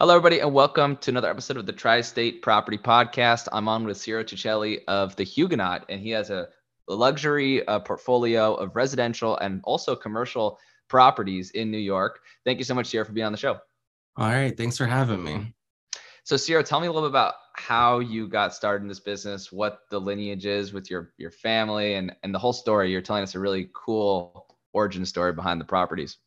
Hello, everybody, and welcome to another episode of the Tri State Property Podcast. I'm on with Ciro Chechile of the Huguenot, and he has a luxury uh, portfolio of residential and also commercial properties in New York. Thank you so much, Ciro, for being on the show. All right. Thanks for having me. So, Ciro, tell me a little bit about how you got started in this business, what the lineage is with your your family, and and the whole story. You're telling us a really cool origin story behind the properties.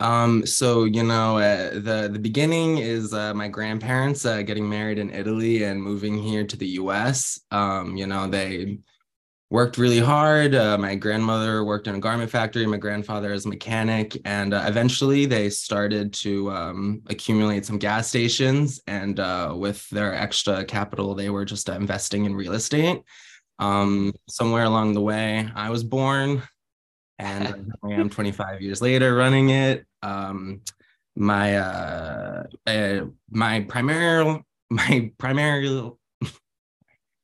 Um, so you know, uh, the the beginning is uh, my grandparents uh, getting married in Italy and moving here to the U.S. Um, you know, they worked really hard. Uh, my grandmother worked in a garment factory. My grandfather is a mechanic, and uh, eventually they started to um, accumulate some gas stations. And uh, with their extra capital, they were just investing in real estate. Um, somewhere along the way, I was born and I am 25 years later running it. Um, my uh, uh, my primary my primary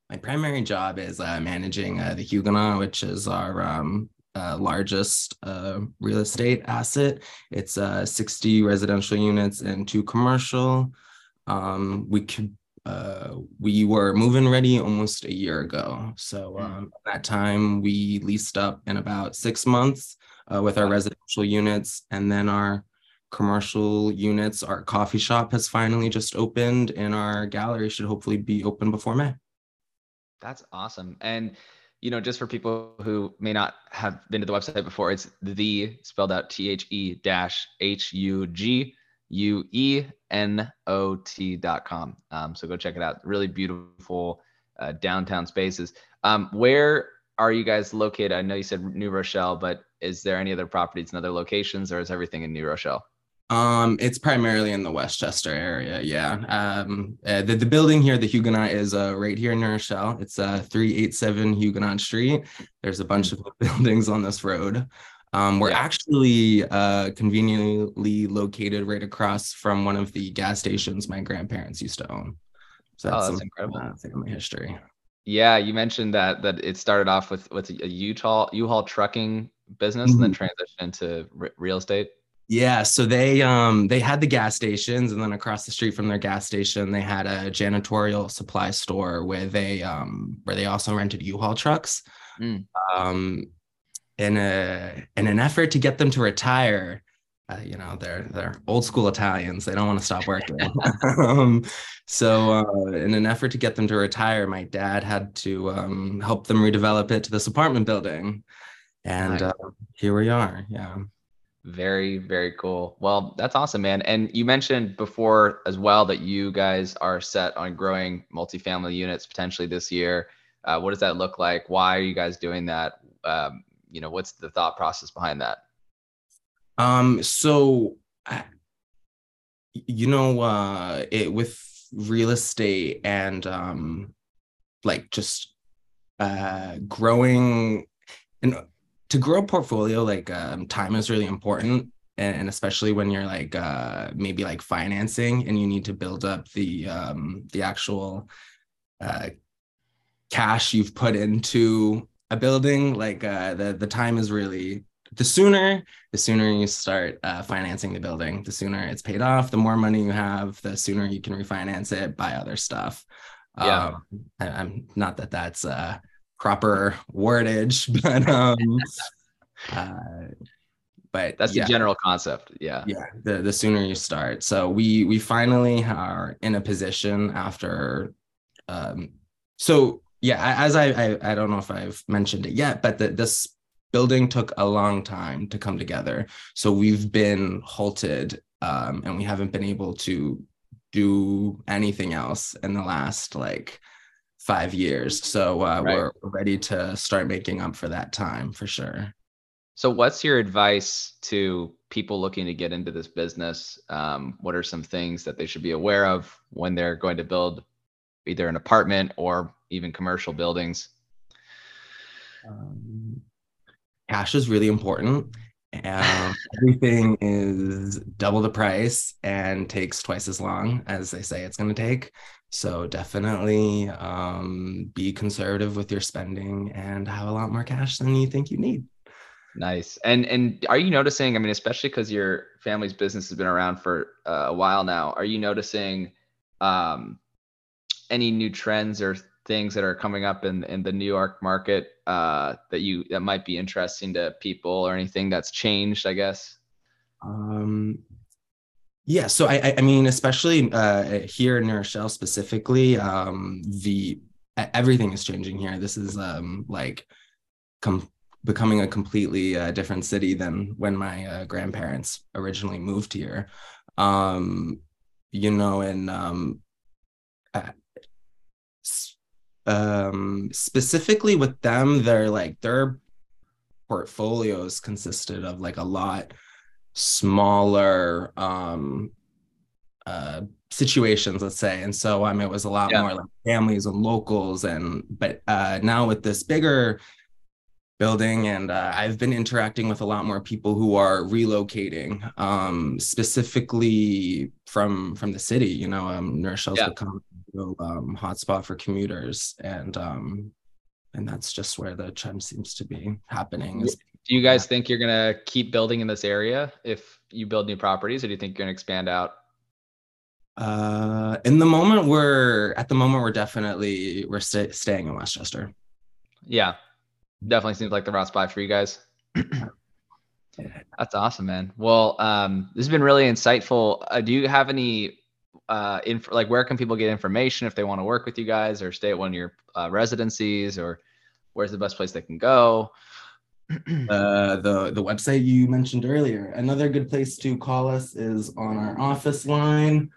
my primary job is uh, managing uh, the Huguenot, which is our um, uh, largest uh, real estate asset. It's uh, 60 residential units and two commercial. Um, we could uh, we were moving ready almost a year ago. So hmm. um, at that time, we leased up in about six months uh, with our residential units, and then our commercial units. Our coffee shop has finally just opened, and our gallery should hopefully be open before May. That's awesome. And you know, just for people who may not have been to the website before, it's the spelled out T H E dash H U G U E N O T dot com. Um, so go check it out. Really beautiful uh, downtown spaces. Um, where are you guys located? I know you said New Rochelle, but is there any other properties in other locations or is everything in New Rochelle? Um, it's primarily in the Westchester area. Yeah. Um, uh, the, the building here, the Huguenot, is uh, right here in New Rochelle. It's uh, 387 Huguenot Street. There's a bunch of buildings on this road. Um, we're yeah. actually uh, conveniently located right across from one of the gas stations my grandparents used to own. So that's, oh, that's incredible. Uh, family history. Yeah, you mentioned that that it started off with with a U-Haul U-Haul trucking business mm-hmm. and then mm-hmm. transitioned into r- real estate. Yeah, so they um they had the gas stations and then across the street from their gas station they had a janitorial supply store where they um where they also rented U-Haul trucks. Mm. Um in a in an effort to get them to retire. Uh, you know, they're they're old school Italians. They don't want to stop working. um, so, uh, in an effort to get them to retire, my dad had to um, help them redevelop it to this apartment building, and nice. uh, here we are. Yeah. Very, very cool. Well, that's awesome, man. And you mentioned before as well that you guys are set on growing multifamily units potentially this year. Uh, what does that look like? Why are you guys doing that? Um, you know what's the thought process behind that? Um so you know uh it with real estate and um like just uh growing and to grow a portfolio like um time is really important. And, and especially when you're like uh maybe like financing and you need to build up the um the actual uh cash you've put into a building, like uh, the the time is really the sooner the sooner you start uh, financing the building, the sooner it's paid off. The more money you have, the sooner you can refinance it, buy other stuff. Yeah, um, I, am not that that's uh, proper wordage, but um, uh, but that's yeah. the general concept. Yeah, yeah. The the sooner you start, so we we finally are in a position after. Um, so yeah, as I, I, I don't know if I've mentioned it yet, but the, this building took a long time to come together. So we've been halted, um, and we haven't been able to do anything else in the last like five years. So uh, right. we're ready to start making up for that time for sure. So, what's your advice to people looking to get into this business? Um, what are some things that they should be aware of when they're going to build either an apartment or even commercial buildings? Um, cash is really important. Um, everything is double the price and takes twice as long as they say it's going to take. So definitely um, be conservative with your spending and have a lot more cash than you think you need. Nice. And and are you noticing? I mean, especially because your family's business has been around for uh, a while now. Are you noticing um, any new trends or things that are coming up in in the New York market uh, that you that might be interesting to people, or anything that's changed? I guess. Um, yeah. So I I mean, especially uh, here in New Rochelle specifically, um, the everything is changing here. This is um, like. Com- becoming a completely uh, different city than when my uh, grandparents originally moved here. Um, you know, and um, um, specifically with them, they're like their portfolios consisted of like a lot smaller um, uh, situations, let's say. And so um, it was a lot yeah. more like families and locals. And but uh, now with this bigger building and uh, i've been interacting with a lot more people who are relocating um, specifically from from the city you know um New yeah. become a um, hotspot for commuters and um and that's just where the trend seems to be happening do you guys think you're going to keep building in this area if you build new properties or do you think you're going to expand out uh in the moment we're at the moment we're definitely we're st- staying in westchester yeah definitely seems like the route spot for you guys. That's awesome, man. Well, um, this has been really insightful. Uh, do you have any uh, inf- like where can people get information if they want to work with you guys or stay at one of your uh, residencies or where's the best place they can go? uh, the the website you mentioned earlier. Another good place to call us is on our office line,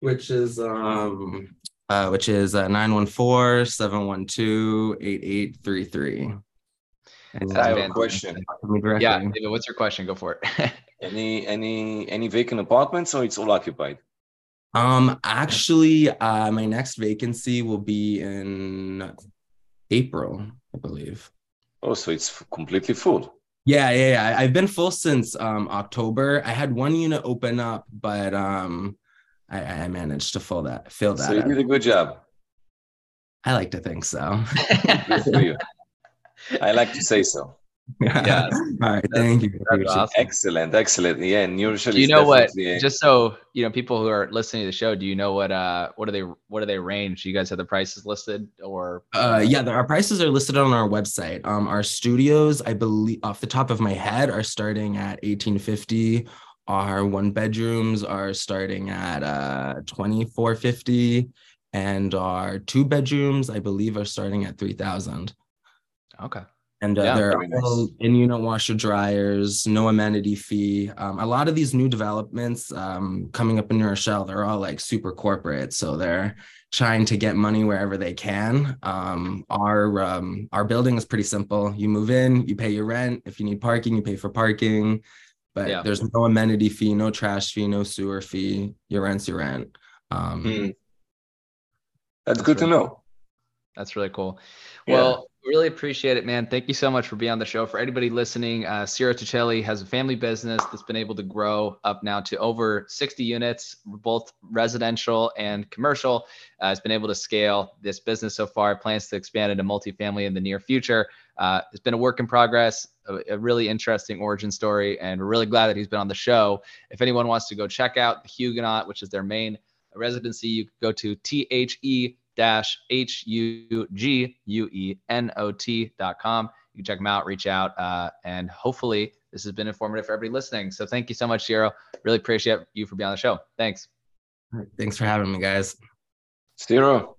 which is um uh, which is uh, 914-712-8833. And I have a question. Yeah, David, what's your question? Go for it. any any any vacant apartments or it's all occupied? Um, actually, uh, my next vacancy will be in April, I believe. Oh, so it's completely full. Yeah, yeah, yeah. I've been full since um October. I had one unit open up, but um, I, I managed to fill that, fill that. So you did a good job. I like to think so. I like to say so. Yeah. All right. Thank you. Awesome. Excellent. Excellent. Yeah. And usually, do you know what? Just so you know, people who are listening to the show, do you know what? Uh, what are they? What are they range? You guys have the prices listed, or? Uh, yeah, the, our prices are listed on our website. Um, our studios, I believe, off the top of my head, are starting at eighteen fifty. Our one bedrooms are starting at uh twenty four fifty, and our two bedrooms, I believe, are starting at three thousand. Okay. And uh, yeah, they're all in unit washer dryers, no amenity fee. Um, a lot of these new developments um, coming up in New Rochelle, they're all like super corporate. So they're trying to get money wherever they can. Um, our um, our building is pretty simple. You move in, you pay your rent. If you need parking, you pay for parking. But yeah. there's no amenity fee, no trash fee, no sewer fee. Your rent's your rent. Um, hmm. That's, That's good really, to know. That's really cool. Well, really appreciate it, man. Thank you so much for being on the show. For anybody listening, uh, Ciro Chechile has a family business that's been able to grow up now to over 60 units, both residential and commercial. Uh, has been able to scale this business so far. Plans to expand into multifamily in the near future. Uh, it's been a work in progress, a, a, really interesting origin story, and we're really glad that he's been on the show. If anyone wants to go check out the Huguenot, which is their main residency, you could go to T H E dash H U G U E N O T dot com. You can check them out, reach out, uh, and hopefully this has been informative for everybody listening. So thank you so much, Ciro. Really appreciate you for being on the show. Thanks. Thanks for having me, guys. Ciro.